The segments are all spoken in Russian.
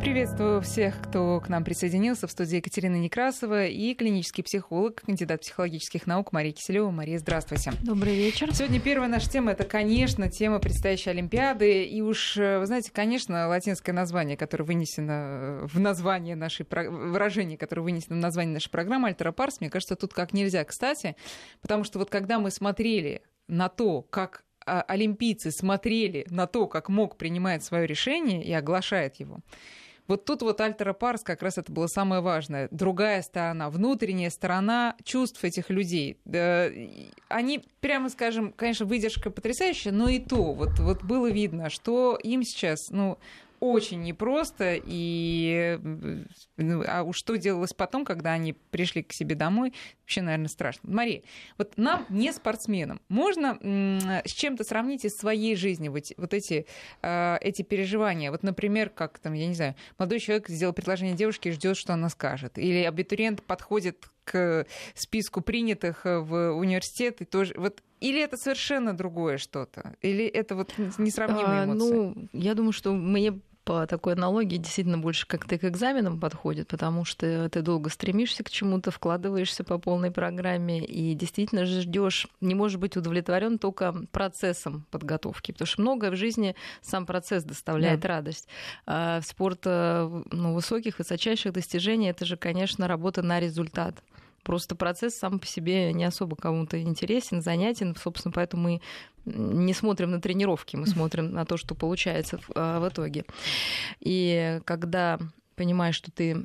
Приветствую всех, кто к нам присоединился. В студии Екатерина Некрасова и клинический психолог, кандидат психологических наук Мария Киселева. Мария, здравствуйте. Добрый вечер. Сегодня первая наша тема – это, конечно, тема предстоящей Олимпиады. И уж, вы знаете, конечно, латинское название, которое вынесено в название нашей, выражение, которое вынесено в название нашей программы «Альтера Парс», мне кажется, тут как нельзя кстати, потому что вот когда мы смотрели на то, как а, олимпийцы смотрели на то, как МОК принимает свое решение и оглашает его, вот тут вот Альтера Парс как раз это было самое важное. Другая сторона, внутренняя сторона чувств этих людей. Они, прямо скажем, конечно, выдержка потрясающая, но и то, вот, вот было видно, что им сейчас, ну, очень непросто, и ну, а уж что делалось потом, когда они пришли к себе домой, вообще, наверное, страшно. Мария, вот нам, не спортсменам, можно с чем-то сравнить из своей жизни вот, вот эти, э, эти переживания? Вот, например, как там, я не знаю, молодой человек сделал предложение девушке и ждет, что она скажет. Или абитуриент подходит к списку принятых в университет и тоже... Вот или это совершенно другое что-то? Или это вот несравнимые а, эмоции? Ну, я думаю, что мне по такой аналогии действительно больше как-то к экзаменам подходит, потому что ты долго стремишься к чему-то, вкладываешься по полной программе и действительно ждешь, не можешь быть удовлетворен только процессом подготовки, потому что многое в жизни сам процесс доставляет да. радость. А в спорт э, ну, высоких, высочайших достижений это же, конечно, работа на результат. Просто процесс сам по себе не особо кому-то интересен, занятен. Собственно, поэтому мы не смотрим на тренировки, мы смотрим на то, что получается в, а, итоге. И когда понимаешь, что ты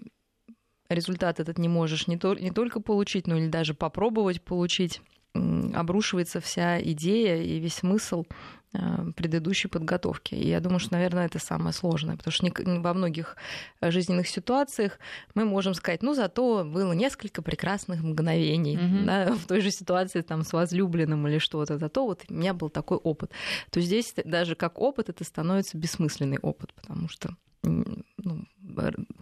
результат этот не можешь не, то, не только получить, но или даже попробовать получить, обрушивается вся идея и весь смысл предыдущей подготовки. И я думаю, что, наверное, это самое сложное, потому что во многих жизненных ситуациях мы можем сказать, ну, зато было несколько прекрасных мгновений mm-hmm. да, в той же ситуации там, с возлюбленным или что-то, зато вот у меня был такой опыт. То здесь даже как опыт это становится бессмысленный опыт, потому что ну,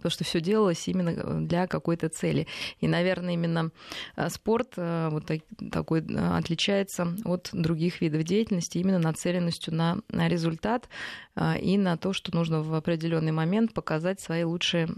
то, что все делалось именно э, для какой-то цели. И, наверное, именно э, спорт э, вот такой отличается от других видов деятельности именно нацеленностью на, на результат и на то, что нужно в определенный момент показать свои лучшие,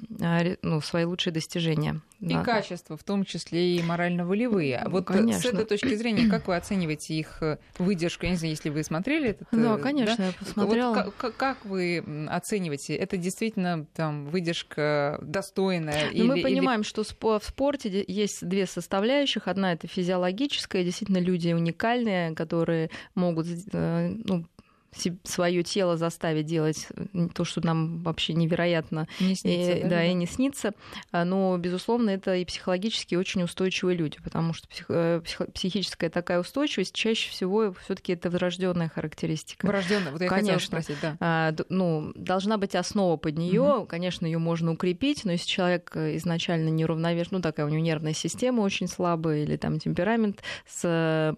ну, свои лучшие достижения. И да. качества, в том числе и морально-волевые. А вот конечно. с этой точки зрения, как вы оцениваете их выдержку? Я не знаю, если вы смотрели этот... Да, конечно, да? я посмотрела. Вот как, как вы оцениваете? Это действительно там выдержка достойная? Но или, мы понимаем, или... что в спорте есть две составляющих. Одна это физиологическая, действительно люди уникальные, которые могут э, ну, свое тело заставить делать то, что нам вообще невероятно не снится, и, да, да, и не снится. А, но, безусловно, это и психологически очень устойчивые люди, потому что э, психическая такая устойчивость чаще всего все-таки это врожденная характеристика. Врожденная, вот я Конечно. спросить, да. А, ну, должна быть основа под нее. Угу. Конечно, ее можно укрепить, но если человек изначально неравновешен, ну такая у него нервная система очень слабая или там темперамент с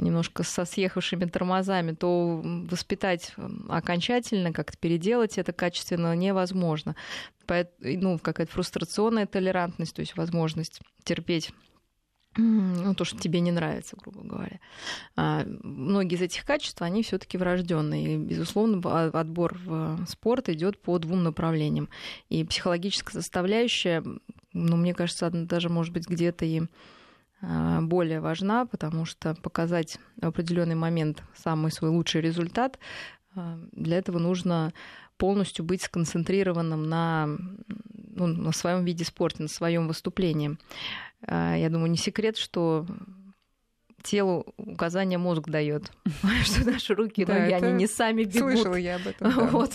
немножко со съехавшими тормозами, то воспитать окончательно, как-то переделать это качественно невозможно. Ну, какая-то фрустрационная толерантность, то есть возможность терпеть ну, то, что тебе не нравится, грубо говоря. А многие из этих качеств, они все таки врожденные. И, безусловно, отбор в спорт идет по двум направлениям. И психологическая составляющая, ну, мне кажется, даже, может быть, где-то и а, более важна, потому что показать в определенный момент самый свой лучший результат, а, для этого нужно полностью быть сконцентрированным на, ну, на своем виде спорта, на своем выступлении. А, я думаю, не секрет, что телу указания мозг дает, что наши руки, да, ноги, они не сами бегут. Слышала я об этом. Да. Вот,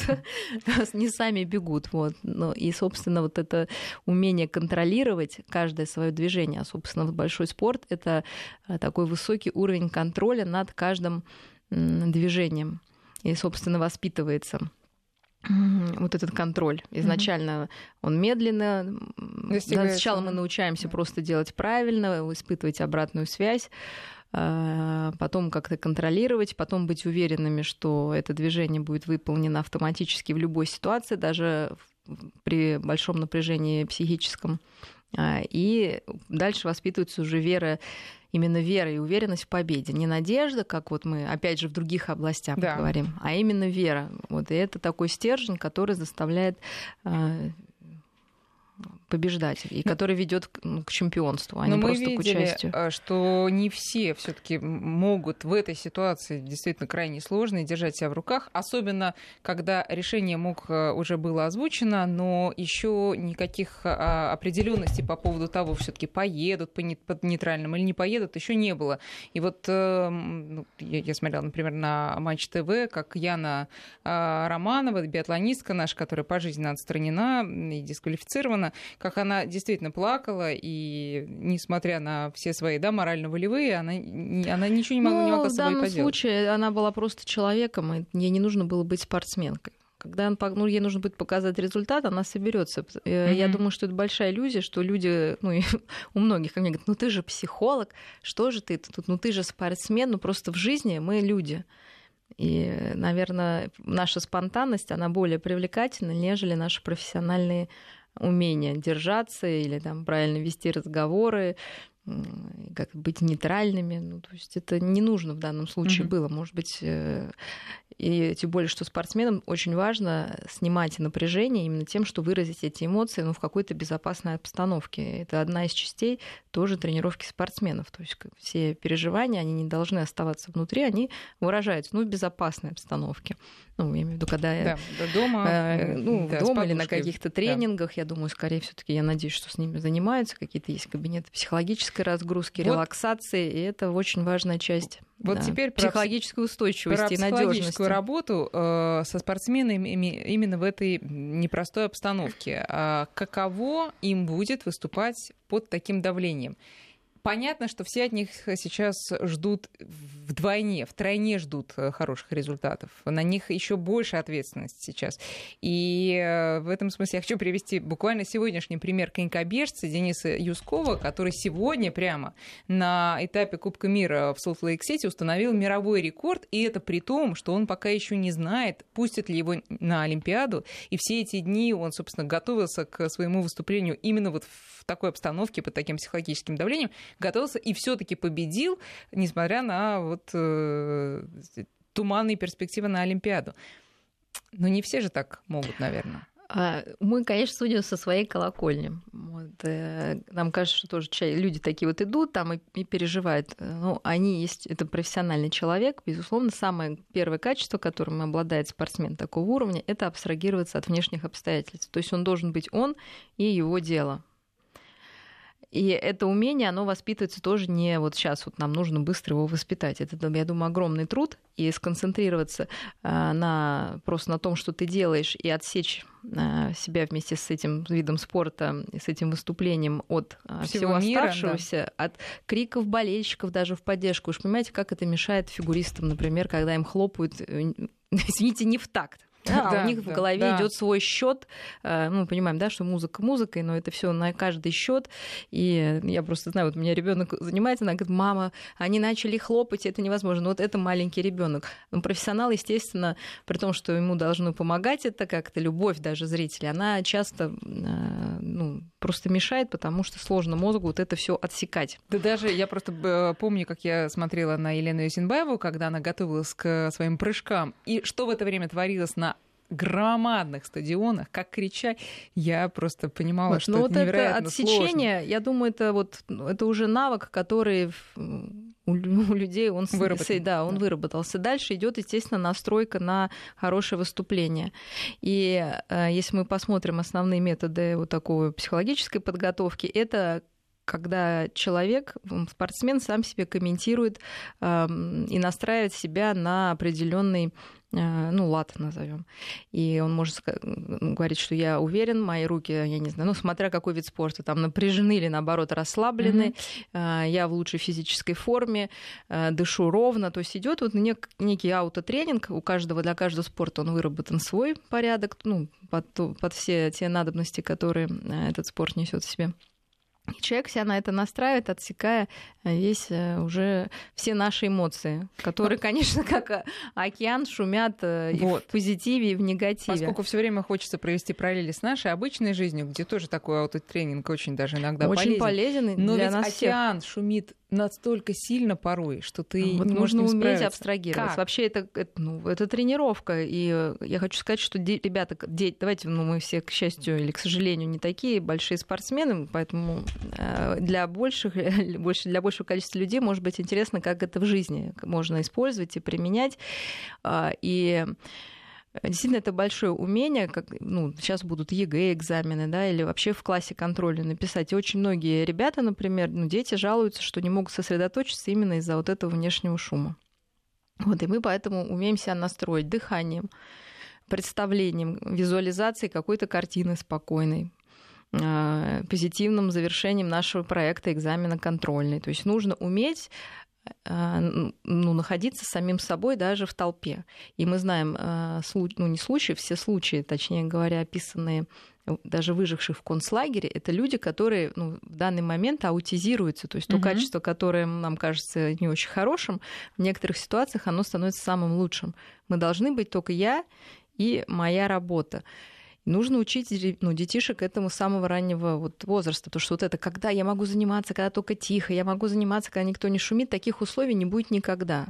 не сами бегут. Вот. Ну, и, собственно, вот это умение контролировать каждое свое движение, а, собственно, вот большой спорт — это э, такой высокий уровень контроля над каждым движением. И, собственно, воспитывается вот этот контроль. Изначально mm-hmm. он медленно. Сначала мы научаемся просто делать правильно, испытывать обратную связь. А, потом как-то контролировать, потом быть уверенными, что это движение будет выполнено автоматически в любой ситуации, даже при большом напряжении психическом. А, и дальше воспитывается уже вера именно вера и уверенность в победе. Не надежда, как вот мы, опять же, в других областях да. говорим, а именно вера. Вот, и это такой стержень, который заставляет а, побеждать, и который ведет к, ну, чемпионству, а Но не мы просто видели, к участию. А, что не все все-таки могут в этой ситуации действительно крайне сложно держать себя в руках, особенно когда решение мог а, уже было озвучено, но еще никаких а, определенностей по поводу того, все-таки поедут под нейтральным или не поедут, еще не было. И вот э, ну, я смотрела, например, на Матч ТВ, как Яна Романова, биатлонистка наша, которая пожизненно отстранена и дисквалифицирована, как она действительно плакала, и несмотря на все свои да, морально-волевые, она, она ничего не могла, ну, не могла с собой поделать. В данном случае она была просто человеком, и ей не нужно было быть спортсменкой когда ну, ей нужно будет показать результат, она соберется. Mm-hmm. Я думаю, что это большая иллюзия, что люди, ну, у многих ко мне говорят, ну ты же психолог, что же ты тут, ну ты же спортсмен, ну просто в жизни мы люди. И, наверное, наша спонтанность, она более привлекательна, нежели наши профессиональные умение держаться или там правильно вести разговоры, как быть нейтральными. Ну, то есть это не нужно в данном случае mm-hmm. было. Может быть, э, и тем более, что спортсменам очень важно снимать напряжение именно тем, что выразить эти эмоции ну, в какой-то безопасной обстановке. Это одна из частей тоже тренировки спортсменов. То есть все переживания, они не должны оставаться внутри, они выражаются ну, в безопасной обстановке. Ну, я имею в виду, когда да, я дома, э, ну, да, дома или на каких-то тренингах, да. я думаю, скорее все-таки я надеюсь, что с ними занимаются, какие-то есть кабинеты психологической разгрузки, вот. релаксации, и это очень важная часть вот да. теперь психологическую устойчивость и надежность. работу э, со спортсменами именно в этой непростой обстановке. А каково им будет выступать под таким давлением? Понятно, что все от них сейчас ждут вдвойне, втройне ждут э, хороших результатов. На них еще больше ответственности сейчас. И э, в этом смысле я хочу привести буквально сегодняшний пример конькобежца Дениса Юскова, который сегодня прямо на этапе Кубка мира в Солт-Лейк-Сити установил мировой рекорд, и это при том, что он пока еще не знает, пустят ли его на Олимпиаду, и все эти дни он, собственно, готовился к своему выступлению именно вот в такой обстановке, под таким психологическим давлением, готовился и все-таки победил, несмотря на вот э, туманные перспективы на Олимпиаду. Но не все же так могут, наверное. А, мы, конечно, судим со своей колокольни. Вот, э, нам кажется, что тоже люди такие вот идут там и, и переживают. Ну, они есть, это профессиональный человек. Безусловно, самое первое качество, которым обладает спортсмен такого уровня, это абстрагироваться от внешних обстоятельств. То есть он должен быть он и его дело. И это умение, оно воспитывается тоже не вот сейчас, вот нам нужно быстро его воспитать. Это, я думаю, огромный труд, и сконцентрироваться а, на, просто на том, что ты делаешь, и отсечь а, себя вместе с этим видом спорта, с этим выступлением от а, всего, всего мира, оставшегося, да. от криков болельщиков даже в поддержку. Уж понимаете, как это мешает фигуристам, например, когда им хлопают, э, извините, не в такт. Да, да, у них да, в голове да. идет свой счет. Э, ну, мы понимаем, да, что музыка музыкой, но это все на каждый счет. И я просто знаю, вот у меня ребенок занимается, она говорит, мама, они начали хлопать, это невозможно. Вот это маленький ребенок. Но профессионал, естественно, при том, что ему должно помогать это как-то, любовь даже зрителей, она часто э, ну, просто мешает, потому что сложно мозгу вот это все отсекать. Да даже я просто э, помню, как я смотрела на Елену Юсинбаеву, когда она готовилась к своим прыжкам, и что в это время творилось на громадных стадионах, как кричать, я просто понимала, вот, что ну, это вот невероятно это отсечение, сложно. я думаю, это вот ну, это уже навык, который у людей он выработан. Да, он да. выработался. Дальше идет, естественно, настройка на хорошее выступление. И э, если мы посмотрим основные методы вот такой психологической подготовки, это когда человек, спортсмен, сам себе комментирует э, и настраивает себя на определенный ну, лад назовем. И он может говорить, что я уверен, мои руки, я не знаю, ну, смотря какой вид спорта, там напряжены или наоборот расслаблены, mm-hmm. я в лучшей физической форме, э, дышу ровно. То есть идет вот нек- некий аутотренинг, у каждого, для каждого спорта он выработан свой порядок, ну, под, под все те надобности, которые этот спорт несет в себе. И человек себя на это настраивает, отсекая весь э, уже все наши эмоции, которые, конечно, как океан шумят вот. и в позитиве, и в негативе. Поскольку все время хочется провести параллели с нашей обычной жизнью, где тоже такой аутотренинг очень даже иногда очень полезен. полезен Но для ведь нас океан всех. шумит настолько сильно порой, что ты вот не нужно уметь справиться. абстрагировать. Как? Вообще это, это, ну, это тренировка. И э, я хочу сказать, что де- ребята, де- давайте, ну, мы все, к счастью или к сожалению, не такие большие спортсмены, поэтому э, для больших, больше, для большего количества людей может быть интересно, как это в жизни можно использовать и применять. А, И Действительно, это большое умение, как, ну, сейчас будут ЕГЭ экзамены, да, или вообще в классе контрольную написать. И очень многие ребята, например, ну, дети жалуются, что не могут сосредоточиться именно из-за вот этого внешнего шума. Вот, и мы поэтому умеем себя настроить дыханием, представлением, визуализацией какой-то картины спокойной, а, позитивным завершением нашего проекта экзамена контрольный. То есть нужно уметь ну, находиться самим собой даже в толпе. И мы знаем, а, ну не случаи, все случаи, точнее говоря, описанные даже выживших в концлагере, это люди, которые ну, в данный момент аутизируются. То есть то Мгм. качество, которое нам кажется не очень хорошим, в некоторых ситуациях оно становится самым лучшим. Мы должны быть только я и моя работа. Нужно учить ну, детишек этому с самого раннего вот возраста. Потому что вот это, когда я могу заниматься, когда только тихо, я могу заниматься, когда никто не шумит, таких условий не будет никогда.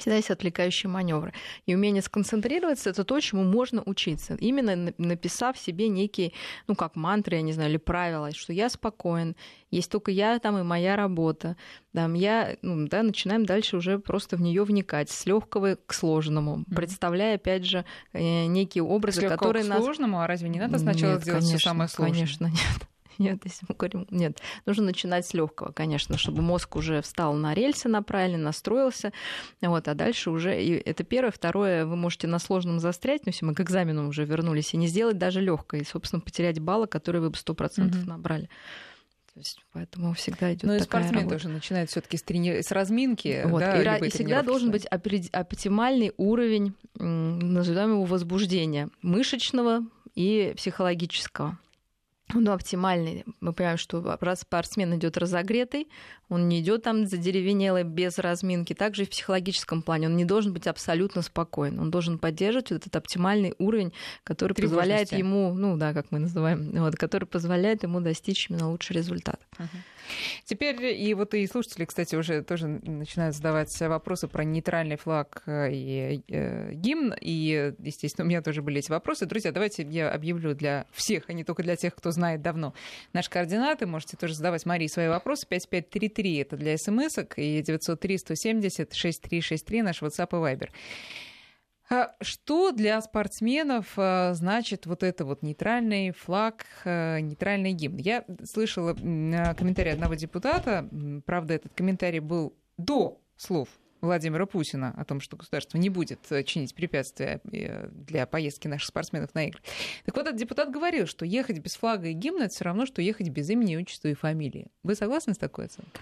Всегда есть отвлекающие маневры. И умение сконцентрироваться это то, чему можно учиться. Именно на- написав себе некие, ну, как мантры, я не знаю, или правила, что я спокоен, есть только я там и моя работа. Там я, ну, да, начинаем дальше уже просто в нее вникать, с легкого к сложному, представляя, опять же, э, некие С образы, легкого которые к нас сложному, а разве не надо сначала нет, сделать конечно, все самое сложное? Конечно, нет. Нет, если мы говорим, нет, нужно начинать с легкого, конечно, чтобы мозг уже встал на рельсы, на правильно настроился, вот, а дальше уже и это первое, второе, вы можете на сложном застрять, но если мы к экзамену уже вернулись и не сделать даже легкое, и собственно потерять баллы, которые вы бы сто процентов Мгм. набрали. То есть, поэтому всегда идет Ну и спортсмен работа. тоже начинает все-таки с, трени- с разминки. Вот. да, и, и всегда должен быть оптимальный уровень, назовем его возбуждения, мышечного и психологического. Он оптимальный. Мы понимаем, что раз спортсмен идет разогретый, он не идет там задеревенелый без разминки. Также и в психологическом плане он не должен быть абсолютно спокоен. Он должен поддерживать вот этот оптимальный уровень, который позволяет ему, ну да, как мы называем, вот, который позволяет ему достичь именно лучший результат. Мгм. Теперь и вот и слушатели, кстати, уже тоже начинают задавать вопросы про нейтральный флаг э, и э, гимн. И, естественно, у меня тоже были эти вопросы. Друзья, давайте я объявлю для всех, а не только для тех, кто знает давно, наши координаты. Можете тоже задавать Марии свои вопросы. 5533 это для смс и 903 170 6363 наш WhatsApp и Viber. А Что для спортсменов э, значит вот это вот нейтральный флаг, э, нейтральный гимн? Я слышала комментарий одного депутата, правда, этот комментарий был до слов Владимира Путина о том, что государство не будет э, чинить препятствия э, для поездки наших спортсменов на игры. Так вот, этот депутат говорил, что ехать без флага и гимна это все равно, что ехать без имени, отчества и фамилии. Вы согласны с такой оценкой?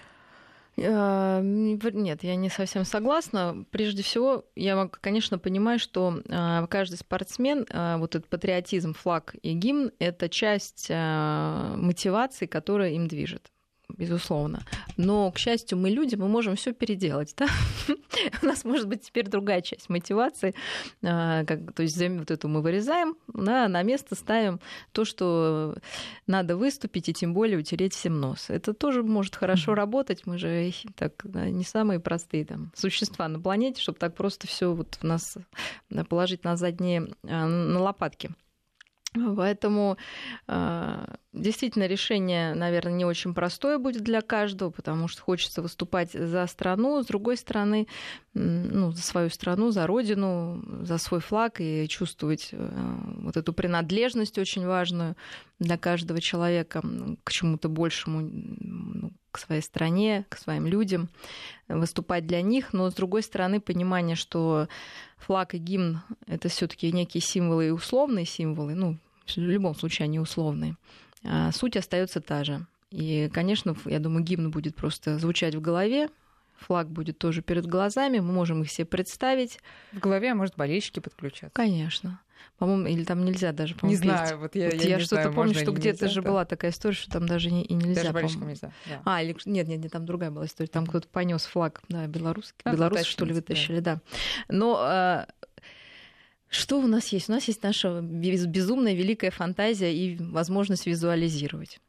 Э, Нет, я не совсем согласна. Прежде всего, я, конечно, понимаю, что э, каждый спортсмен, э, вот этот патриотизм, флаг и гимн, это часть мотивации, которая им движет безусловно. Но, к счастью, мы люди, мы можем все переделать, да? У нас может быть теперь другая часть мотивации, э, как, то есть вот эту мы вырезаем, да, на место ставим то, что надо выступить и тем более утереть всем нос. Это тоже может хорошо работать. Мы же так да, не самые простые там существа на планете, чтобы так просто все вот в нас положить на задние э, на лопатки. Поэтому э, действительно решение, наверное, не очень простое будет для каждого, потому что хочется выступать за страну, с другой стороны, ну, за свою страну, за родину, за свой флаг и чувствовать э, вот эту принадлежность очень важную для каждого человека к чему-то большему, ну, к своей стране, к своим людям, выступать для них, но с другой стороны понимание, что флаг и гимн это все-таки некие символы и условные символы, ну, в любом случае они условные. А суть остается та же. И, конечно, я думаю, гимн будет просто звучать в голове, флаг будет тоже перед глазами, мы можем их себе представить. В голове, а может, болельщики подключаться? Конечно. По-моему, или там нельзя даже, Не знаю, вот я, вот я, я что-то помню, что где-то же была такая история, что там даже не, и нельзя. Даже болельщикам нельзя. Да. А, или нет, нет, нет, там другая была история. Там кто-то понес флаг, да, белорусский, А, белорусы что ли вытащили, да. да. Но а, что у нас есть? У нас есть наша безумная великая фантазия и возможность визуализировать.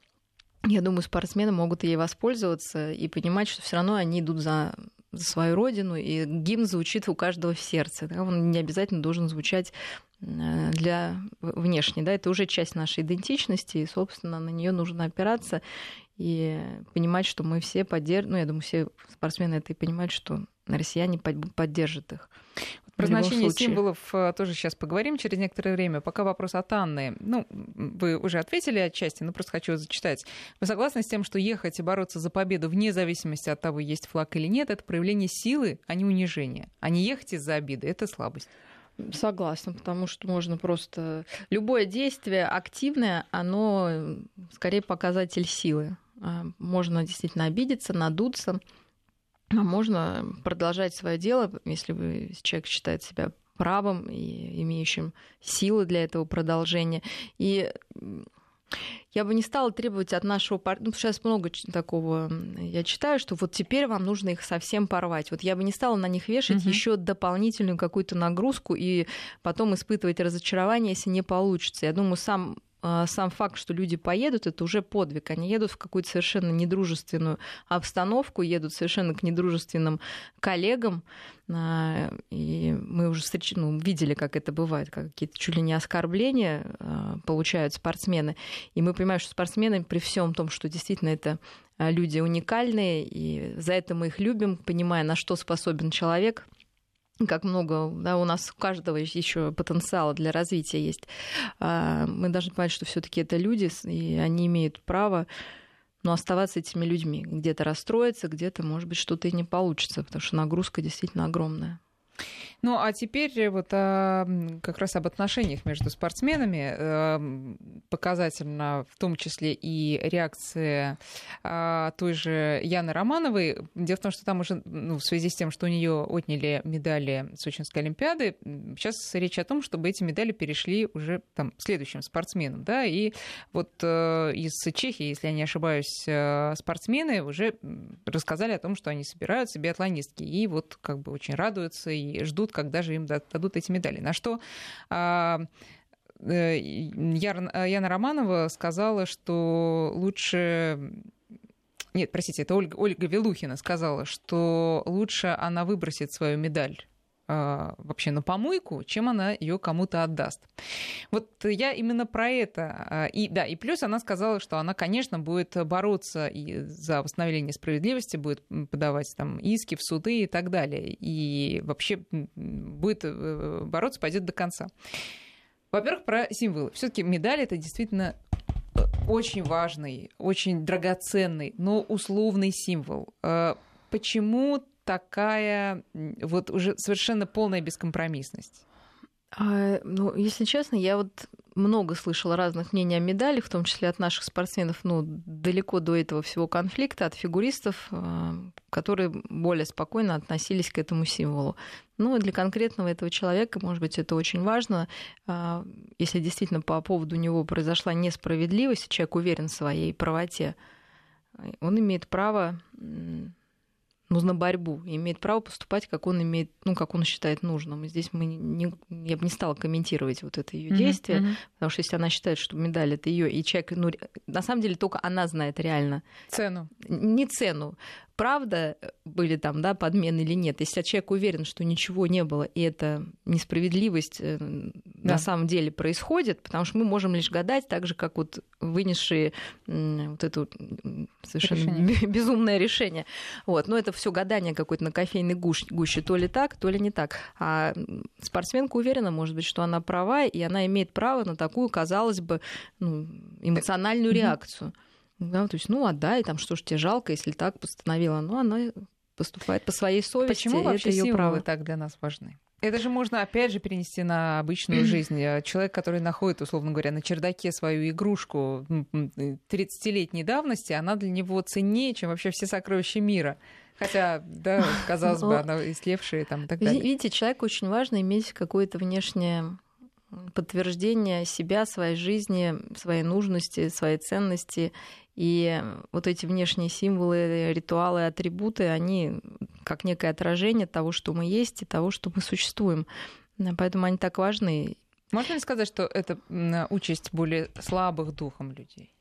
Я думаю, спортсмены могут ей воспользоваться и понимать, что все равно они идут за за свою родину, и гимн звучит у каждого в сердце. Да? Он не обязательно должен звучать э, для внешней. Да? Это уже часть нашей идентичности, и, собственно, на нее нужно опираться и понимать, что мы все поддерживаем, ну, я думаю, все спортсмены это и понимают, что россияне поддержат их. Про значение случае. символов э, тоже сейчас поговорим через некоторое время. Пока вопрос от Анны. Ну, вы уже ответили отчасти, но просто хочу зачитать. Вы согласны с тем, что ехать и бороться за победу вне зависимости от того, есть флаг или нет, это проявление силы, а не унижение. А не ехать из-за обиды, это слабость. Согласна, потому что можно просто... Любое действие активное, оно скорее показатель силы. А, можно действительно обидеться, надуться, можно продолжать свое дело, если вы, человек считает себя правым и имеющим силы для этого продолжения. И я бы не стала требовать от нашего партнера, ну, сейчас много такого я читаю, что вот теперь вам нужно их совсем порвать. Вот я бы не стала на них вешать uh-huh. еще дополнительную какую-то нагрузку и потом испытывать разочарование, если не получится. Я думаю, сам а, сам факт, что люди поедут, это уже подвиг. Они едут в какую-то совершенно недружественную обстановку, едут совершенно к недружественным коллегам. А, и мы уже встреч... ну, видели, как это бывает, как какие-то чуть ли не оскорбления а, получают спортсмены. И мы понимаем, что спортсмены при всем том, что действительно это люди уникальные, и за это мы их любим, понимая, на что способен человек – как много, да, у нас у каждого еще потенциала для развития есть. А, мы должны понимать, что все-таки это люди, и они имеют право но оставаться этими людьми. Где-то расстроиться, где-то, может быть, что-то и не получится, потому что нагрузка действительно огромная. Ну, а теперь вот а, как раз об отношениях между спортсменами а, показательно в том числе и реакция а, той же Яны Романовой. Дело в том, что там уже ну, в связи с тем, что у нее отняли медали Сочинской Олимпиады, сейчас речь о том, чтобы эти медали перешли уже там следующим спортсменам, да, и вот э, из Чехии, если я не ошибаюсь, э, спортсмены уже рассказали о том, что они собирают себе атланистки, и вот как бы очень радуются и ждут ждут, когда же им дадут эти медали. На что а, э, Яна Романова сказала, что лучше нет, простите, это Ольга, Ольга Велухина сказала, что лучше она выбросит свою медаль а, вообще на помойку, чем она ее кому-то отдаст. Вот я именно про это. А, и да, и плюс она сказала, что она, конечно, будет бороться и за восстановление справедливости, будет подавать там иски в суды и так далее. И вообще будет э, бороться, пойдет до конца. Во-первых, про символы. Все-таки медаль это действительно э, очень важный, очень драгоценный, но условный символ. А, почему такая вот уже совершенно полная бескомпромиссность? А, ну, если честно, я вот много слышала разных мнений о медалях, в том числе от наших спортсменов, ну, далеко до этого всего конфликта, от фигуристов, а, которые более спокойно относились к этому символу. Ну, для конкретного этого человека, может быть, это очень важно. А, если действительно по поводу него произошла несправедливость, человек уверен в своей правоте, он имеет право ну, на борьбу, имеет право поступать, как он имеет, ну, как он считает нужным. И здесь мы не, я бы не стала комментировать вот это ее действие, mm-hmm. потому что если она считает, что медаль это ее, и человек, ну, на самом деле только она знает реально цену, не цену, правда были там, да, подмены или нет. Если человек уверен, что ничего не было, и это несправедливость э, да. на самом деле происходит, потому что мы можем лишь гадать, так же, как вот вынесшие вот это совершенно решение. безумное решение. Вот. Но это все гадание какое-то на кофейной гуще, гуще, то ли так, то ли не так. А спортсменка уверена, может быть, что она права, и она имеет право на такую, казалось бы, ну, эмоциональную реакцию. Да, то есть, ну, отдай, там, что ж тебе жалко, если так постановила. Но она поступает по своей совести. Почему вообще это символы право. так для нас важны? Это же можно, опять же, перенести на обычную жизнь. Человек, который находит, условно говоря, на чердаке свою игрушку 30-летней давности, она для него ценнее, чем вообще все сокровища мира. Хотя, да, казалось бы, она истлевшая там и так далее. Видите, человеку очень важно иметь какое-то внешнее подтверждение себя, своей жизни, своей нужности, своей ценности. И вот эти внешние символы, ритуалы, атрибуты, они как некое отражение того, что мы есть и того, что мы существуем. Поэтому они так важны. Можно ли сказать, что это участь более слабых духом людей?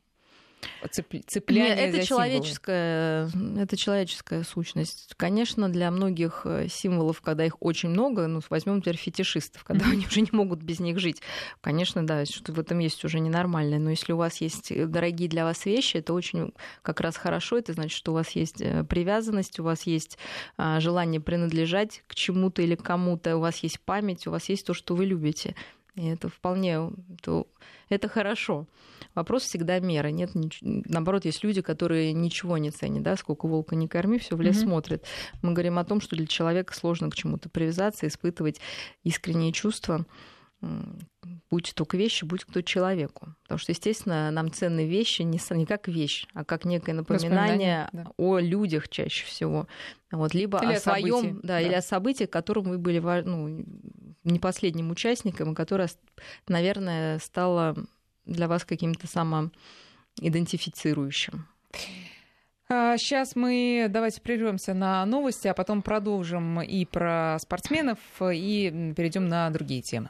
Цепляние это за человеческая, это человеческая сущность. Конечно, для многих э, символов, когда их очень много, ну, возьмем например, фетишистов, когда mm-hmm. они уже не могут без них жить. Конечно, да, что в этом есть уже ненормальное. Но если у вас есть э, дорогие для вас вещи, это очень как раз хорошо. Это значит, что у вас есть э, привязанность, у вас есть а, желание принадлежать к чему-то или кому-то, у вас есть память, у вас есть то, что вы любите. И это вполне то, это хорошо. Вопрос всегда меры. Нет, нич... наоборот, есть люди, которые ничего не ценят, да, сколько волка не корми, все в лес mm-hmm. смотрит. Мы говорим о том, что для человека сложно к чему-то привязаться, испытывать искренние чувства будь то к вещи, будь кто человеку. Потому что, естественно, нам ценны вещи не, не как вещь, а как некое напоминание да. о людях чаще всего. Вот, либо или о, о своем, да, да, или о событии, которым вы были ну, не последним участником, и которое, наверное, стало для вас каким-то самоидентифицирующим. Сейчас а, мы давайте прервемся на новости, а потом продолжим и про спортсменов, и перейдем на другие темы.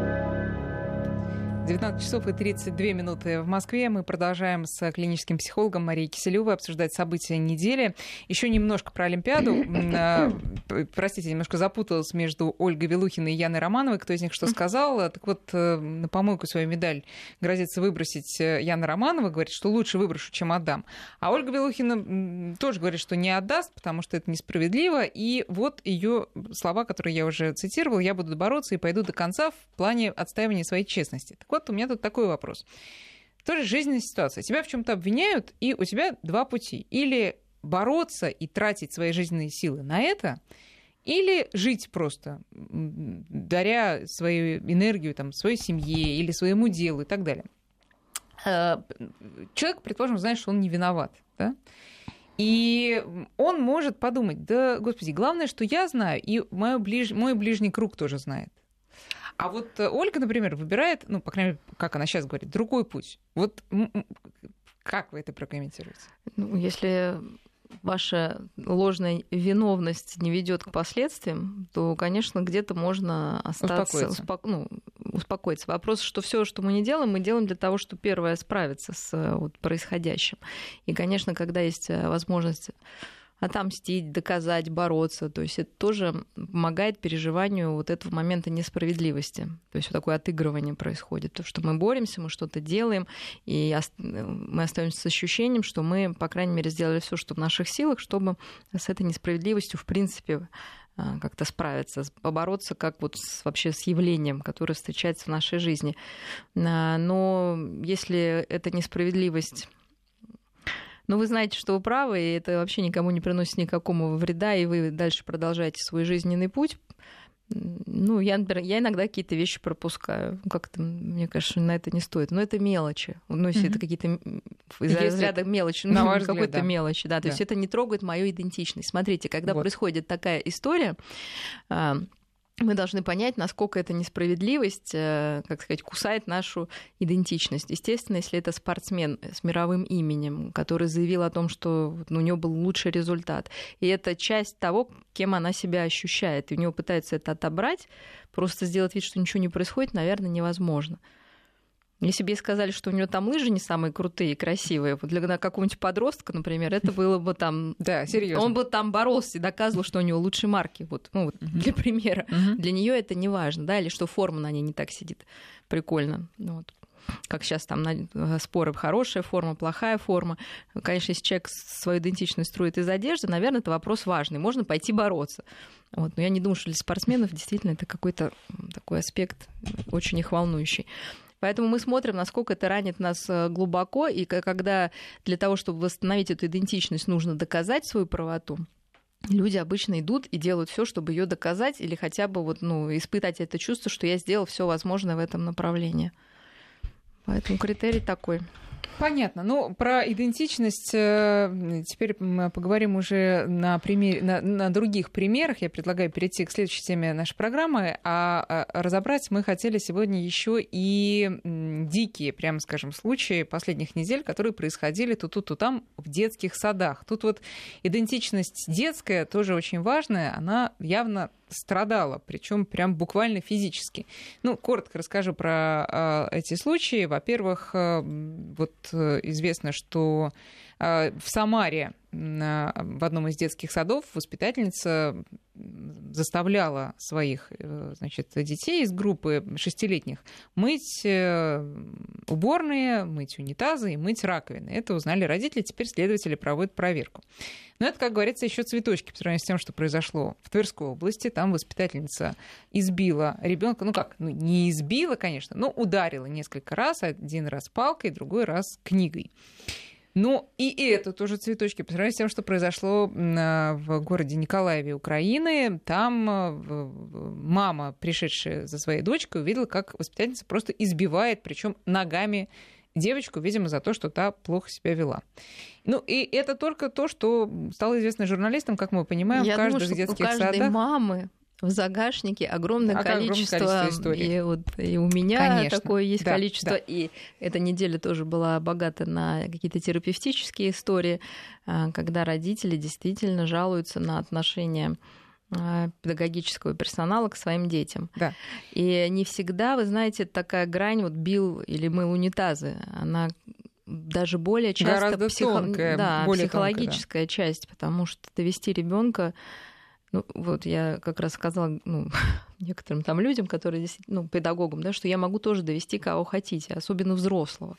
19 часов и 32 минуты в Москве. Мы продолжаем с клиническим психологом Марией Киселевой обсуждать события недели. Еще немножко про Олимпиаду. А, простите, немножко запуталась между Ольгой Вилухиной и Яной Романовой. Кто из них что сказал? Так вот, э, на помойку свою медаль грозится выбросить э, Яна Романова. Говорит, что лучше выброшу, чем отдам. А Ольга Вилухина тоже говорит, что не отдаст, потому что это несправедливо. И вот ее слова, которые я уже цитировала. Я буду бороться и пойду до конца в плане отстаивания своей честности. Так вот, у меня тут такой вопрос. Тоже жизненная ситуация. Тебя в чем-то обвиняют, и у тебя два пути. Или бороться и тратить свои жизненные силы на это, или жить просто, даря свою энергию там, своей семье или своему делу и так далее. Э, человек, предположим, знает, что он не виноват. Да? И он может подумать, да, господи, главное, что я знаю, и мой, ближ... мой ближний круг тоже знает. А вот э, Ольга, например, выбирает, ну, по крайней мере, как она сейчас говорит, другой путь. Вот как вы это прокомментируете? Ну, если ваша ложная виновность не ведет к последствиям, то, конечно, где-то можно остаться, успокоиться. Успоко... Ну, успокоиться. Вопрос, что все, что мы не делаем, мы делаем для того, чтобы первое справиться с э, вот, происходящим. И, конечно, когда есть э, возможность отомстить, доказать, бороться. То есть это тоже помогает переживанию вот этого момента несправедливости. То есть вот такое отыгрывание происходит. То, что мы боремся, мы что-то делаем, и мы остаемся с ощущением, что мы, по крайней мере, сделали все, что в наших силах, чтобы с этой несправедливостью, в принципе, а, как-то справиться, побороться как вот с, вообще с явлением, которое встречается в нашей жизни. А, но если эта несправедливость но вы знаете, что вы правы, и это вообще никому не приносит никакого вреда, и вы дальше продолжаете свой жизненный путь. Ну, я, например, я иногда какие-то вещи пропускаю. Как-то, мне кажется, на это не стоит. Но это мелочи. Ну, если mm-hmm. это какие-то из разряда мелочи, ну, какой-то да. мелочи, да. То да. есть это не трогает мою идентичность. Смотрите, когда вот. происходит такая история, а, мы должны понять, насколько эта несправедливость, э, как сказать, кусает нашу идентичность. Естественно, если это спортсмен с мировым именем, который заявил о том, что у него был лучший результат, и это часть того, кем она себя ощущает, и у него пытаются это отобрать, просто сделать вид, что ничего не происходит, наверное, невозможно. Если бы ей сказали, что у него там лыжи не самые крутые и красивые, вот для какого-нибудь подростка, например, это было бы там... Да, серьезно. Он бы там боролся и доказывал, что у него лучшие марки. Вот, ну, вот для примера. Для нее это не важно, да, или что форма на ней не так сидит. Прикольно. Вот как сейчас там э, споры, хорошая форма, плохая форма. Конечно, если человек свою идентичность строит из одежды, наверное, это вопрос важный. Можно пойти бороться. Вот. Но я не думаю, что для спортсменов действительно это какой-то такой аспект очень их волнующий. Поэтому мы смотрим, насколько это ранит нас э, глубоко, и когда для того, чтобы восстановить эту идентичность, нужно доказать свою правоту, люди обычно идут и делают все, чтобы ее доказать или хотя бы вот, ну, испытать это чувство, что я сделал все возможное в этом направлении. Поэтому критерий такой. Понятно. Ну, про идентичность э, теперь поговорим уже на, примере, на, на других примерах. Я предлагаю перейти к следующей теме нашей программы. А, а разобрать мы хотели сегодня еще и дикие, прямо скажем, случаи последних недель, которые происходили то тут, то там в детских садах. Тут вот идентичность детская тоже очень важная. Она явно страдала, причем прям буквально физически. Ну, коротко расскажу про э, эти случаи. Во-первых, э, вот э, известно, что э, в Самаре в одном из детских садов воспитательница заставляла своих э, значит, детей из группы шестилетних мыть э, уборные, мыть унитазы и мыть раковины. Это узнали родители, теперь следователи проводят проверку. Но это, как говорится, еще цветочки по сравнению с тем, что произошло в Тверской области. Там воспитательница избила ребенка, ну как, ну не избила, конечно, но ударила несколько раз, один раз палкой, другой раз книгой. Ну, и это тоже цветочки. По сравнению с тем, что произошло а, в городе Николаеве, Украины, там а, мама, пришедшая за своей дочкой, увидела, как воспитательница просто избивает, причем ногами девочку, видимо, за то, что та плохо себя вела. Ну, и это только то, что стало известно журналистам, как мы понимаем, Я в каждых думаю, детских у каждой садах. мамы в загашнике огромное, а количество, огромное количество историй. И, вот, и у меня Конечно. такое есть да, количество. Да. И эта неделя тоже была богата на какие-то терапевтические истории, а, когда родители действительно жалуются на отношения а, педагогического персонала к своим детям. Да. И не всегда, вы знаете, такая грань вот бил или мыл унитазы, она даже более часто Гораздо психо... тонкая, да, более психологическая тонкая, да. часть, потому что довести ребенка ну, вот я как раз сказала ну, некоторым там людям, которые ну, педагогам, да, что я могу тоже довести кого хотите, особенно взрослого.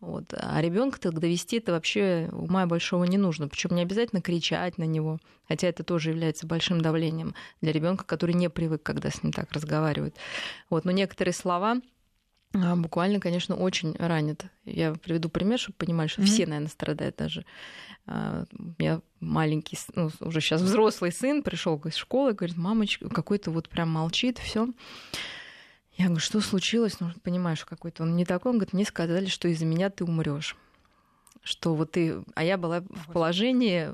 Вот. А ребенка так довести это вообще ума большого не нужно. Причем не обязательно кричать на него, хотя это тоже является большим давлением для ребенка, который не привык, когда с ним так разговаривают. Вот. Но некоторые слова буквально, конечно, очень ранят. Я приведу пример, чтобы понимали, что mm-hmm. все, наверное, страдают даже. А, у меня маленький, ну, уже сейчас взрослый сын пришел из школы, говорит, мамочка, какой-то вот прям молчит, все. Я говорю, что случилось? Ну, понимаешь, какой-то он не такой. Он говорит, мне сказали, что из-за меня ты умрешь что вот ты, а я была в положении,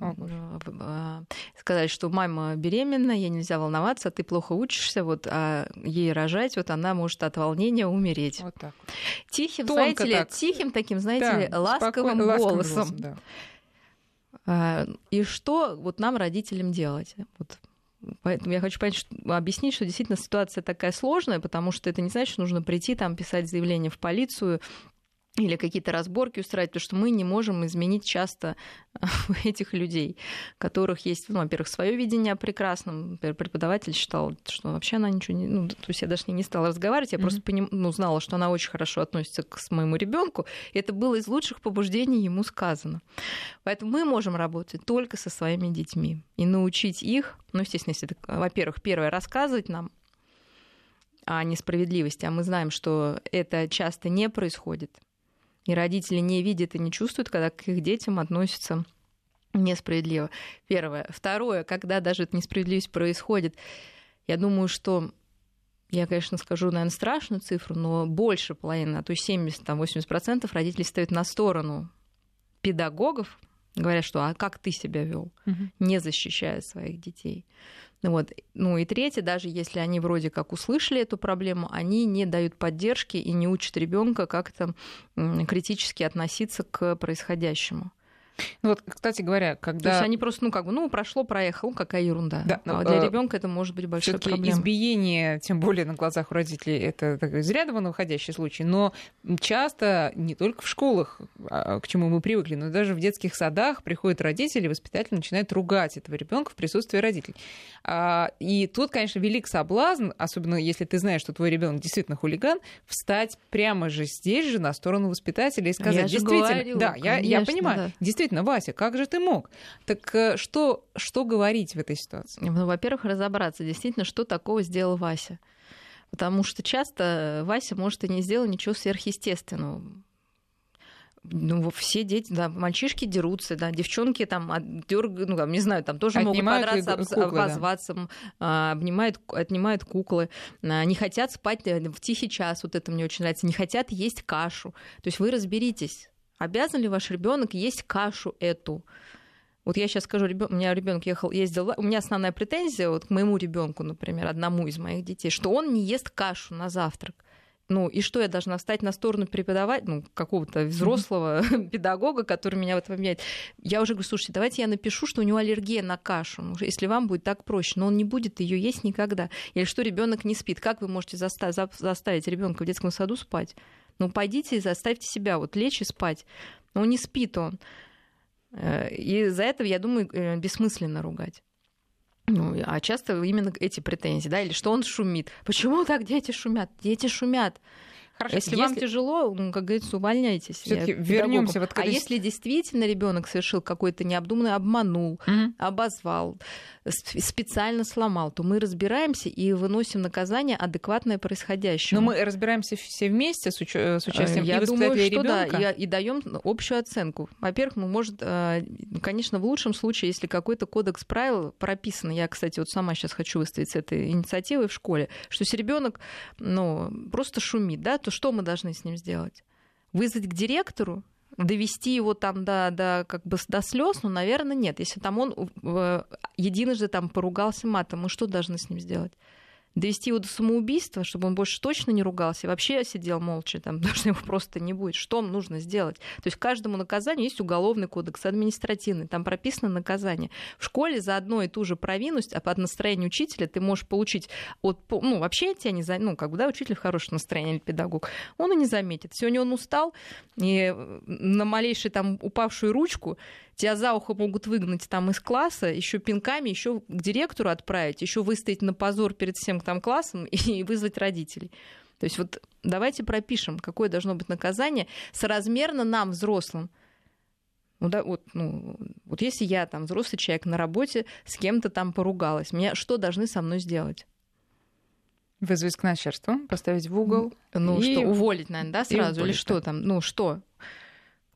О, сказать, что мама беременна, ей нельзя волноваться, ты плохо учишься, вот, а ей рожать, вот она может от волнения умереть. Вот так. Тихим, Тонко знаете ли, так. тихим таким, знаете да, ли, ласковым голосом. голосом да. А, и что вот нам, родителям, делать? Вот Поэтому я хочу понять, что, объяснить, что действительно ситуация такая сложная, потому что это не значит, что нужно прийти там писать заявление в полицию или какие-то разборки устраивать, потому что мы не можем изменить часто этих людей, которых есть, ну, во-первых, свое видение о прекрасном. Например, преподаватель считал, что вообще она ничего не... Ну, то есть я даже не стала разговаривать, я mm-hmm. просто поним, ну, знала, что она очень хорошо относится к моему ребенку, и это было из лучших побуждений ему сказано. Поэтому мы можем работать только со своими детьми и научить их, ну, естественно, если это, во-первых, первое, рассказывать нам о несправедливости, а мы знаем, что это часто не происходит и родители не видят и не чувствуют, когда к их детям относятся несправедливо. Первое. Второе, когда даже эта несправедливость происходит, я думаю, что я, конечно, скажу, наверное, страшную цифру, но больше половины, а то есть 70-80% родителей ставят на сторону педагогов, говорят, что а как ты себя вел, угу. не защищая своих детей. Вот. Ну и третье, даже если они вроде как услышали эту проблему, они не дают поддержки и не учат ребенка как-то критически относиться к происходящему. Ну вот, кстати говоря, когда... То есть они просто, ну, как бы, ну, прошло, проехало, ну, какая ерунда. Да, а для э, ребенка это может быть большой проблемой. избиение, тем более на глазах у родителей, это такой из ряда вон выходящий случай, но часто не только в школах, а, к чему мы привыкли, но даже в детских садах приходят родители, воспитатель начинает ругать этого ребенка в присутствии родителей. А, и тут, конечно, велик соблазн, особенно если ты знаешь, что твой ребенок действительно хулиган, встать прямо же здесь же на сторону воспитателя и сказать, я действительно, говорю, да, я, я понимаю, да. действительно действительно, Вася, как же ты мог? Так э, что, что говорить в этой ситуации? Ну, во-первых, разобраться действительно, что такого сделал Вася. Потому что часто Вася, может, и не сделал ничего сверхъестественного. Ну, все дети, да, мальчишки дерутся, да, девчонки там дергают, ну, там, не знаю, там тоже Отнимают могут подраться, куклы, обозваться, да. обнимают, отнимают куклы, а, не хотят спать э, в тихий час, вот это мне очень нравится, не хотят есть кашу. То есть вы разберитесь, обязан ли ваш ребенок есть кашу эту. Вот я сейчас скажу, у меня ребенок ехал, ездил, у меня основная претензия вот к моему ребенку, например, одному из моих детей, что он не ест кашу на завтрак. Ну, и что я должна встать на сторону преподавать, ну, какого-то взрослого mm-hmm. педагога, который меня в этом меняет. Я уже говорю, слушайте, давайте я напишу, что у него аллергия на кашу, ну, если вам будет так проще, но он не будет ее есть никогда. Или что ребенок не спит. Как вы можете заста- заставить ребенка в детском саду спать? Ну, пойдите и заставьте себя вот лечь и спать. Но не спит он. Э, и из-за этого, я думаю, э, бессмысленно ругать. Ну, а часто именно эти претензии, да, или что он шумит. Почему так дети шумят? Дети шумят. Хорошо, если, если вам тяжело, ну, как говорится, увольняйтесь. Все-таки вернемся вот А если действительно ребенок совершил какой-то необдуманный обманул, угу. обозвал, специально сломал, то мы разбираемся и выносим наказание адекватное происходящему. Но мы разбираемся все вместе с, уч- с участием Я и думаю, что ребенка. да, и, и даем общую оценку. Во-первых, мы может, э, конечно, в лучшем случае, если какой-то кодекс правил прописан, я, кстати, вот сама сейчас хочу выставить с этой инициативой в школе, что если ребенок, ну, просто шумит, да, то что мы должны с ним сделать? Вызвать к директору, довести его там до, до, как бы до слез, ну, наверное, нет. Если там он э, единожды там поругался матом, мы что должны с ним сделать? Довести его до самоубийства, чтобы он больше точно не ругался, и вообще сидел молча, там, потому что его просто не будет. Что нужно сделать? То есть каждому наказанию есть уголовный кодекс, административный, там прописано наказание. В школе за одну и ту же провинность, а под настроение учителя ты можешь получить от... Ну, вообще тебя не за... Ну, как бы, да, учитель в хорошем настроении или педагог, он и не заметит. Сегодня он устал, и на малейшую там упавшую ручку тебя за ухо могут выгнать там из класса, еще пинками, еще к директору отправить, еще выстоять на позор перед всем там классом и вызвать родителей. То есть вот давайте пропишем, какое должно быть наказание соразмерно нам, взрослым. Ну, да, вот, ну, вот если я там взрослый человек на работе с кем-то там поругалась, меня что должны со мной сделать? Вызвать к начальству, поставить в угол. Ну, и... что, уволить, наверное, да, сразу? Или что там? Ну, что?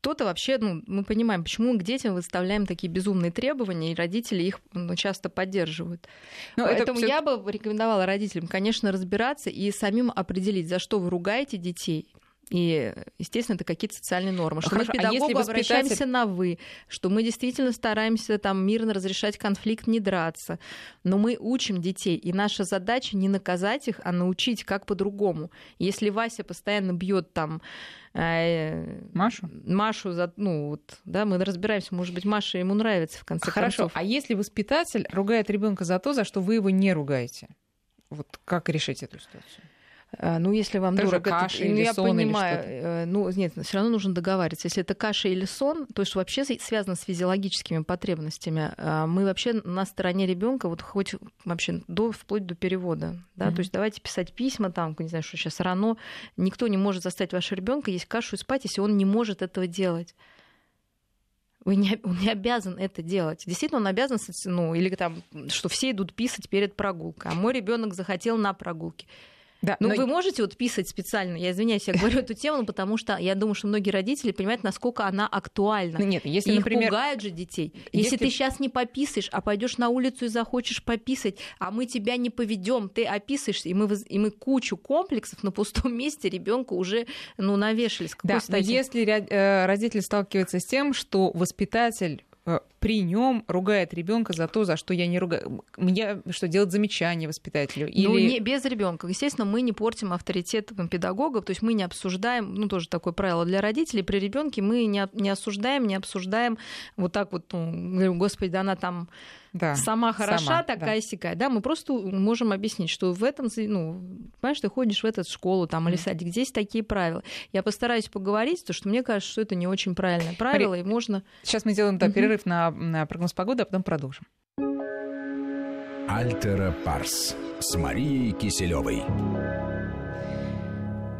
Кто-то вообще, ну, мы понимаем, почему к детям выставляем такие безумные требования, и родители их ну, часто поддерживают. Но Поэтому это... я бы рекомендовала родителям, конечно, разбираться и самим определить, за что вы ругаете детей, и, естественно, это какие-то социальные нормы. Что Хорошо, мы педагогу а если воспитатель... обращаемся на «вы», что мы действительно стараемся там мирно разрешать конфликт, не драться. Но мы учим детей, и наша задача не наказать их, а научить, как по-другому. Если Вася постоянно бьет там э, Машу? Машу, за, ну вот, да, мы разбираемся, может быть, Маша ему нравится в конце Хорошо, концов. а если воспитатель ругает ребенка за то, за что вы его не ругаете? Вот как решить эту ситуацию? А, ну, если вам Тоже дорого, каша это, ну, или я сон понимаю, или э, ну, нет, все равно нужно договариваться. Если это каша или сон, то есть вообще связано с физиологическими потребностями. А, мы вообще на стороне ребенка, вот хоть вообще до, вплоть до перевода, да, mm-hmm. то есть давайте писать письма там, не знаю, что сейчас рано, никто не может заставить вашего ребенка есть кашу и спать, если он не может этого делать. Вы не, он не обязан это делать. Действительно, он обязан, ну, или там, что все идут писать перед прогулкой, а мой ребенок захотел на прогулке. Да, ну, но... вы можете вот писать специально, я извиняюсь, я говорю эту тему, потому что я думаю, что многие родители понимают, насколько она актуальна. Ну, нет, если, и например... их пугают же детей. Если, если ты сейчас не пописаешь, а пойдешь на улицу и захочешь пописать, а мы тебя не поведем, ты описываешься, и мы, и мы кучу комплексов на пустом месте ребенка уже ну, навешали. С да, стати? если э, родитель сталкивается с тем, что воспитатель Э, при нем ругает ребенка за то, за что я не ругаю. Мне что делать замечание воспитателю? Ну, Или... Ну, не без ребенка. Естественно, мы не портим авторитет педагогов, то есть мы не обсуждаем, ну, тоже такое правило для родителей, при ребенке мы не, не осуждаем, не обсуждаем вот так вот, ну, говорю, господи, да она там да, сама хороша, сама, такая да. сякая. Да, мы просто можем объяснить, что в этом, ну, понимаешь, ты ходишь в эту школу там, или садик, здесь такие правила. Я постараюсь поговорить, потому что мне кажется, что это не очень правильное правило, Мари, и можно... Сейчас мы делаем да, угу. перерыв на прогноз погоды, а потом продолжим. Альтера Парс с Марией Киселевой.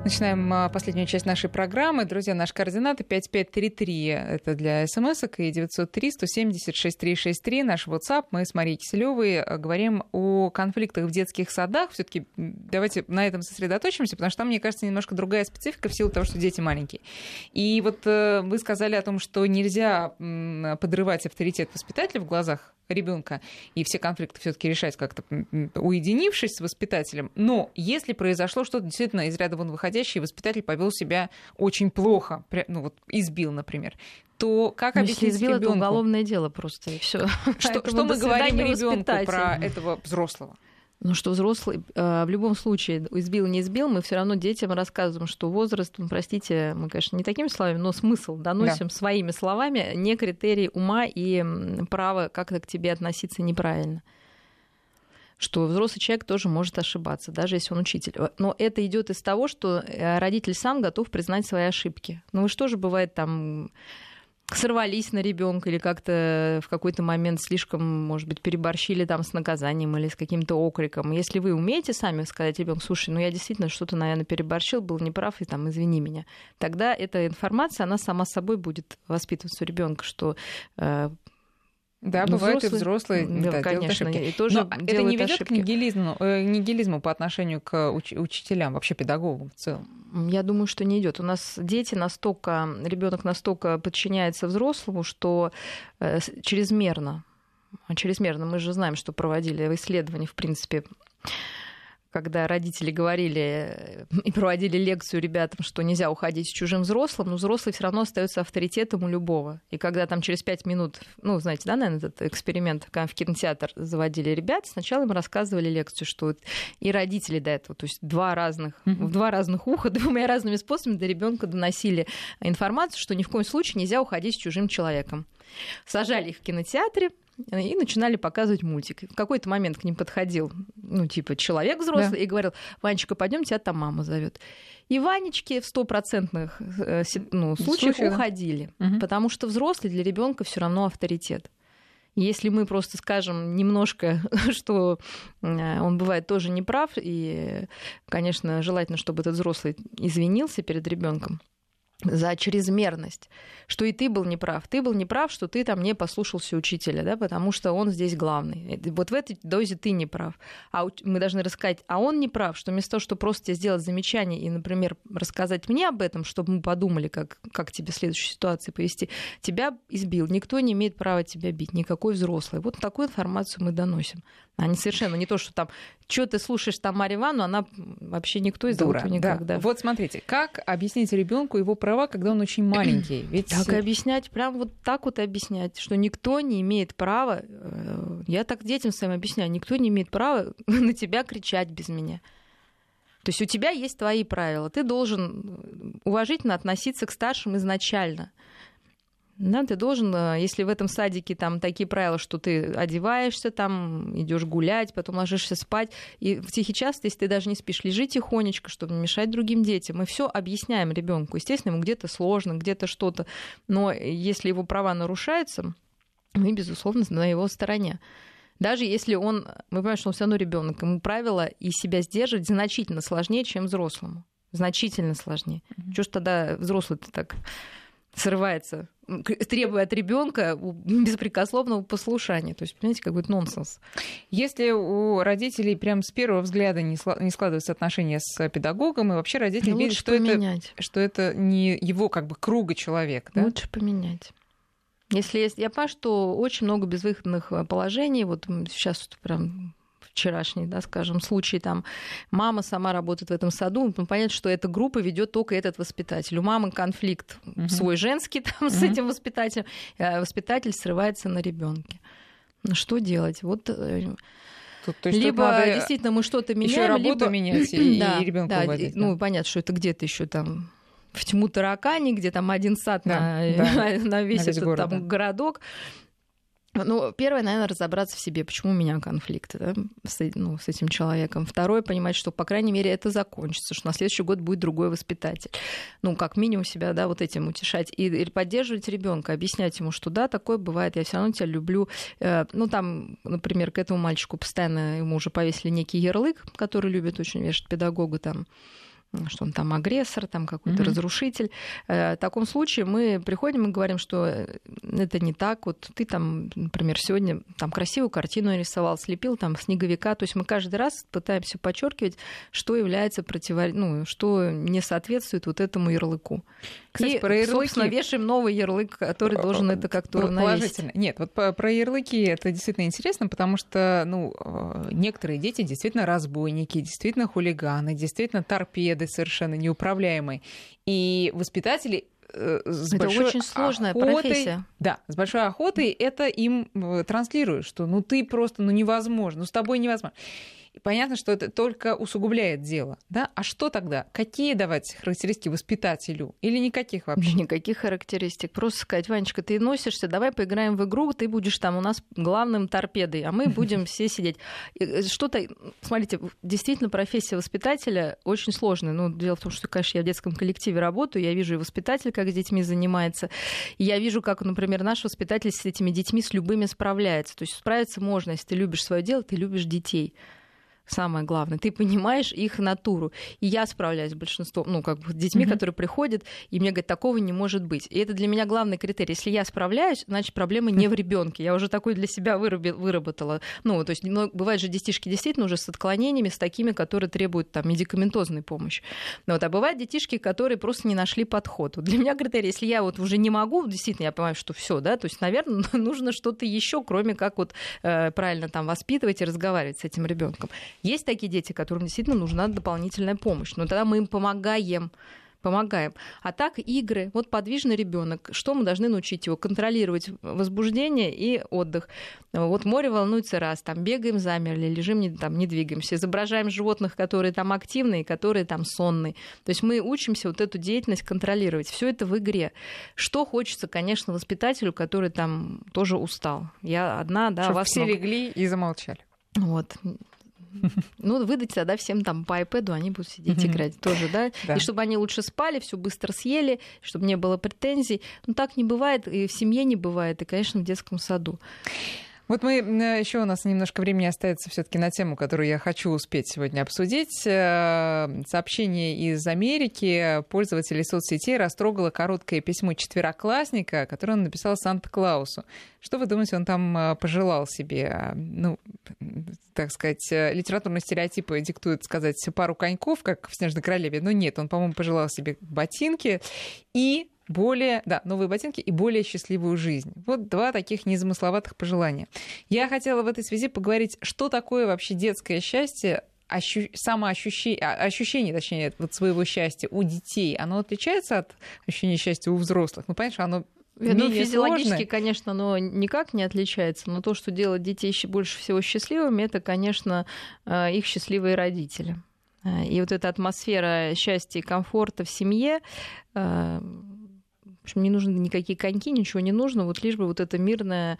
Начинаем а, последнюю часть нашей программы. Друзья, наши координаты 5533. Это для смс и 903-170-6363. Наш WhatsApp. Мы с Марией Киселевой а, говорим о конфликтах в детских садах. все таки давайте на этом сосредоточимся, потому что там, мне кажется, немножко другая специфика в силу того, что дети маленькие. И вот э, вы сказали о том, что нельзя подрывать авторитет воспитателя в глазах ребенка и все конфликты все-таки решать как-то уединившись с воспитателем. Но если произошло что-то действительно из ряда вон выходящее, воспитатель повел себя очень плохо, ну вот избил, например, то как ну, объяснить избил ребенку? это уголовное дело просто и все. Что, что мы говорим ребенку про этого взрослого? Ну что взрослый, э, в любом случае, избил, не избил, мы все равно детям рассказываем, что возраст, ну, простите, мы, конечно, не такими словами, но смысл доносим да. своими словами, не критерий ума и права как-то к тебе относиться неправильно что взрослый человек тоже может ошибаться, даже если он учитель. Но это идет из того, что э, родитель сам готов признать свои ошибки. Ну, что же бывает там сорвались на ребенка или как-то в какой-то момент слишком, может быть, переборщили там с наказанием или с каким-то окриком. Если вы умеете сами сказать ребенку, слушай, ну я действительно что-то, наверное, переборщил, был неправ, и там извини меня, тогда эта информация, она сама собой будет воспитываться у ребенка, что э, да, ну, бывают взрослые, и взрослые, да, да, конечно, и тоже Но это не ведет к нигилизму, э, нигилизму по отношению к уч- учителям, вообще педагогам в целом. Я думаю, что не идет. У нас дети настолько, ребенок настолько подчиняется взрослому, что э, чрезмерно, чрезмерно, мы же знаем, что проводили исследования, в принципе, когда родители говорили э, и проводили лекцию ребятам, что нельзя уходить с чужим взрослым, но взрослый все равно остается авторитетом у любого. И когда там через пять минут, ну, знаете, да, наверное, этот эксперимент, когда в кинотеатр заводили ребят, сначала им рассказывали лекцию, что и родители до этого, то есть два разных, mm-hmm. в два разных уха, двумя разными способами до ребенка доносили информацию, что ни в коем случае нельзя уходить с чужим человеком. Сажали их в кинотеатре, и начинали показывать мультик. В какой-то момент к ним подходил, ну, типа, человек взрослый да. и говорил, Ванечка, пойдем, тебя там мама зовет. И Ванечки в стопроцентных э, ну, случаях Случай, уходили, да. потому что взрослый для ребенка все равно авторитет. Если мы просто скажем немножко, что э, он бывает тоже неправ, и, конечно, желательно, чтобы этот взрослый извинился перед ребенком, за чрезмерность, что и ты был неправ. Ты был неправ, что ты там не послушался учителя, да, потому что он здесь главный. Вот в этой дозе ты не прав. А мы должны рассказать, а он не прав, что вместо того, чтобы просто тебе сделать замечание и, например, рассказать мне об этом, чтобы мы подумали, как, как тебе в следующей ситуации повести, тебя избил. Никто не имеет права тебя бить, никакой взрослый. Вот такую информацию мы доносим. Они совершенно не то, что там, что ты слушаешь там Марию Ивановну, она вообще никто из Дура, никогда. Да. Вот смотрите, как объяснить ребенку его права, когда он очень маленький? Ведь... Так и объяснять, прям вот так вот объяснять, что никто не имеет права, э, я так детям своим объясняю, никто не имеет права на тебя кричать без меня. То есть у тебя есть твои правила, ты должен уважительно относиться к старшим изначально. Да, ты должен, э, если в этом садике там такие правила, что ты одеваешься, там идешь гулять, потом ложишься спать, и в тихий час, если ты даже не спишь, лежи тихонечко, чтобы не мешать другим детям. Мы все объясняем ребенку. Естественно, ему где-то сложно, где-то что-то, но если его права нарушаются, мы, безусловно, на его стороне. Даже если он, мы понимаем, что он все равно ребенок, ему правила и себя сдерживать значительно сложнее, чем взрослому. Значительно сложнее. Mm-hmm. Чего ж тогда взрослый-то так срывается, требуя от ребенка беспрекословного послушания. То есть, понимаете, какой-то нонсенс. Если у родителей прям с первого взгляда не складываются отношения с педагогом, и вообще родители видят, что это, что это не его как бы круга человек. Да? Лучше поменять. Если есть, я понимаю, что очень много безвыходных положений, вот сейчас прям вчерашний, да, скажем, случай, там мама сама работает в этом саду, ну, понятно, что эта группа ведет только этот воспитатель. У мамы конфликт угу. свой женский там угу. с этим воспитателем, а воспитатель срывается на ребенке. Ну что делать? Вот э, Тут, то есть, либо надо действительно мы что-то меняем, еще работу либо менять и, да, и ребенка да, уводить. Ну, понятно, что это где-то еще там в тьму таракани, где там один сад да, на, да, на весь, на весь этот город, там, да. городок. Ну, первое, наверное, разобраться в себе, почему у меня конфликт да, с, ну, с этим человеком. Второе, понимать, что, по крайней мере, это закончится, что на следующий год будет другой воспитатель. Ну, как минимум себя, да, вот этим утешать. И, и поддерживать ребенка, объяснять ему, что да, такое бывает, я все равно тебя люблю. Э, ну, там, например, к этому мальчику постоянно ему уже повесили некий ярлык, который любит очень вешать педагога там что он там агрессор, там какой-то mm-hmm. разрушитель. Э, в таком случае мы приходим и говорим, что э, это не так. Вот ты там, например, сегодня там красивую картину рисовал, слепил там снеговика. То есть мы каждый раз пытаемся подчеркивать, что является против... ну, что не соответствует вот этому ярлыку. Кстати, и, про ярлыки... собственно, вешаем новый ярлык, который должен это как-то уравновесить. Нет, вот про ярлыки это действительно интересно, потому что ну, э, некоторые дети действительно разбойники, действительно хулиганы, действительно торпеды совершенно неуправляемые. И воспитатели э, с это большой очень сложная охотой, профессия. Да, с большой охотой это им э, транслируют, что ну ты просто ну невозможно, ну с тобой невозможно. И понятно, что это только усугубляет дело. Да? А что тогда? Какие давать характеристики воспитателю? Или никаких вообще? Никаких характеристик. Просто сказать, Ванечка, ты носишься, давай поиграем в игру, ты будешь там у нас главным торпедой, а мы будем все сидеть. Э, что-то, смотрите, действительно профессия воспитателя очень сложная. Ну, дело в том, что, конечно, я в детском коллективе работаю, я вижу и воспитатель, как с детьми занимается. И я вижу, как, например, наш воспитатель с этими детьми с любыми справляется. То есть справиться можно, если ты любишь свое дело, ты любишь детей самое главное. Ты понимаешь их натуру. И я справляюсь с большинством, ну, как бы с детьми, mm-hmm. которые приходят, и мне говорят, такого не может быть. И это для меня главный критерий. Если я справляюсь, значит, проблема не в ребенке. Я уже такой для себя выработала. Ну, то есть, ну, бывают же детишки действительно уже с отклонениями, с такими, которые требуют там медикаментозной помощи. Ну, вот, а бывают детишки, которые просто не нашли подход. Вот для меня критерий, если я вот уже не могу, действительно, я понимаю, что все, да, то есть, наверное, нужно что-то еще, кроме как вот э, правильно там воспитывать и разговаривать с этим ребенком. Есть такие дети, которым действительно нужна дополнительная помощь, но тогда мы им помогаем помогаем. А так игры, вот подвижный ребенок, что мы должны научить его? Контролировать возбуждение и отдых. Вот море волнуется раз, там бегаем, замерли, лежим, не, там, не двигаемся, изображаем животных, которые там активные, которые там сонные. То есть мы учимся вот эту деятельность контролировать. Все это в игре. Что хочется, конечно, воспитателю, который там тоже устал. Я одна, да, Чтобы вас все много... легли и замолчали. Вот. Ну, выдать тогда всем там по iPad, они будут сидеть играть тоже, да? да? И чтобы они лучше спали, все быстро съели, чтобы не было претензий. Ну, так не бывает, и в семье не бывает, и, конечно, в детском саду. Вот мы еще у нас немножко времени остается все-таки на тему, которую я хочу успеть сегодня обсудить. Э, сообщение из Америки. Пользователей соцсетей растрогало короткое письмо четвероклассника, которое он написал Санта-Клаусу. Что вы думаете, он там э, пожелал себе? Ну, так сказать, э, литературные стереотипы диктуют сказать пару коньков, как в «Снежной королеве», но нет, он, по-моему, пожелал себе ботинки и более, да, новые ботинки и более счастливую жизнь. Вот два таких незамысловатых пожелания. Я хотела в этой связи поговорить, что такое вообще детское счастье, ощу... самоощущение, а, ощущение, точнее, вот своего счастья у детей, оно отличается от ощущения счастья у взрослых? Ну, понимаешь, оно ну, физиологически, сложное. конечно, оно никак не отличается, но то, что делает детей больше всего счастливыми, это, конечно, э, их счастливые родители. Э, и вот эта атмосфера счастья и комфорта в семье э, в общем, не нужны никакие коньки, ничего не нужно, вот лишь бы вот эта мирная,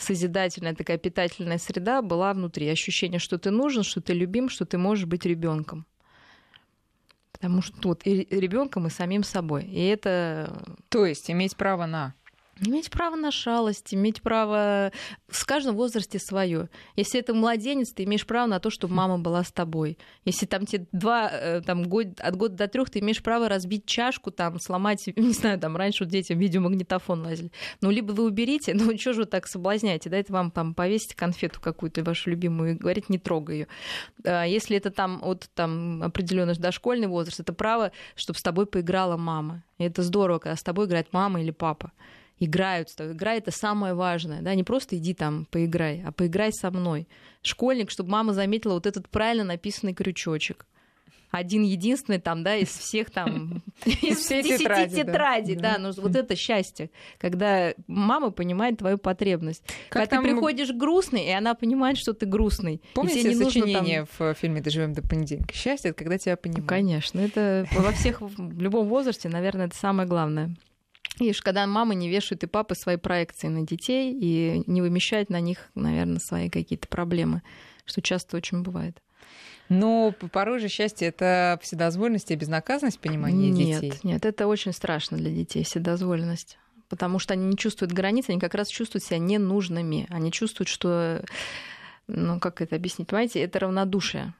созидательная, такая питательная среда была внутри. Ощущение, что ты нужен, что ты любим, что ты можешь быть ребенком. Потому что тут и ребенком, и самим собой. И это... То есть иметь право на Иметь право на шалость, иметь право в каждом возрасте свое. Если это младенец, ты имеешь право на то, чтобы мама была с тобой. Если там тебе два, э, там, год, от года до трех, ты имеешь право разбить чашку, там, сломать, не знаю, там, раньше вот детям видеомагнитофон лазили. Ну, либо вы уберите, ну, что же вы так соблазняете, да, это вам там повесить конфету какую-то вашу любимую и говорить, не трогай ее. А если это там от там определенный дошкольный возраст, это право, чтобы с тобой поиграла мама. И это здорово, когда с тобой играет мама или папа играют с тобой. Игра — это самое важное. Да? Не просто иди там поиграй, а поиграй со мной. Школьник, чтобы мама заметила вот этот правильно написанный крючочек один единственный там, да, из всех там, из всей тетради, тетради, да, но вот это счастье, когда мама понимает твою потребность. Когда ты приходишь грустный, и она понимает, что ты грустный. Помните сочинение в фильме «Доживем до понедельника»? Счастье — это когда тебя понимают. Конечно, это во всех, в любом возрасте, наверное, это самое главное. И когда мамы не вешают и папы свои проекции на детей и не вымещают на них, наверное, свои какие-то проблемы, что часто очень бывает. Но порой же счастье это вседозволенность и безнаказанность понимания нет, детей. Нет, нет, это очень страшно для детей, вседозволенность. Потому что они не чувствуют границ, они как раз чувствуют себя ненужными. Они чувствуют, что, ну как это объяснить, понимаете, это равнодушие.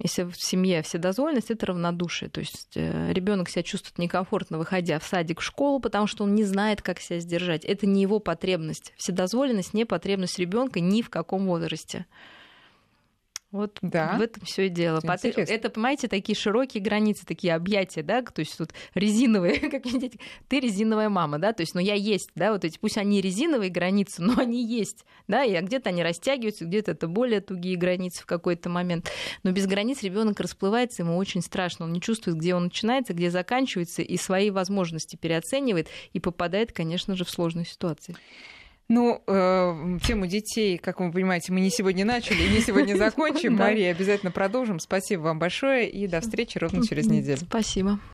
Если в семье вседозволенность, это равнодушие. То есть э, ребенок себя чувствует некомфортно, выходя в садик, в школу, потому что он не знает, как себя сдержать. Это не его потребность. Вседозволенность не потребность ребенка ни в каком возрасте. Вот да. в этом все и дело. Интересно. Это, понимаете, такие широкие границы, такие объятия, да, то есть тут резиновые, как видите, ты резиновая мама, да, то есть, ну я есть, да, вот эти, пусть они резиновые границы, но они есть, да, и где-то они растягиваются, где-то это более тугие границы в какой-то момент. Но без границ ребенок расплывается, ему очень страшно, он не чувствует, где он начинается, где заканчивается, и свои возможности переоценивает и попадает, конечно же, в сложные ситуации. Ну, э, тему детей, как вы понимаете, мы не сегодня начали, не сегодня закончим. Мария, обязательно продолжим. Спасибо вам большое и до встречи ровно через неделю. Спасибо.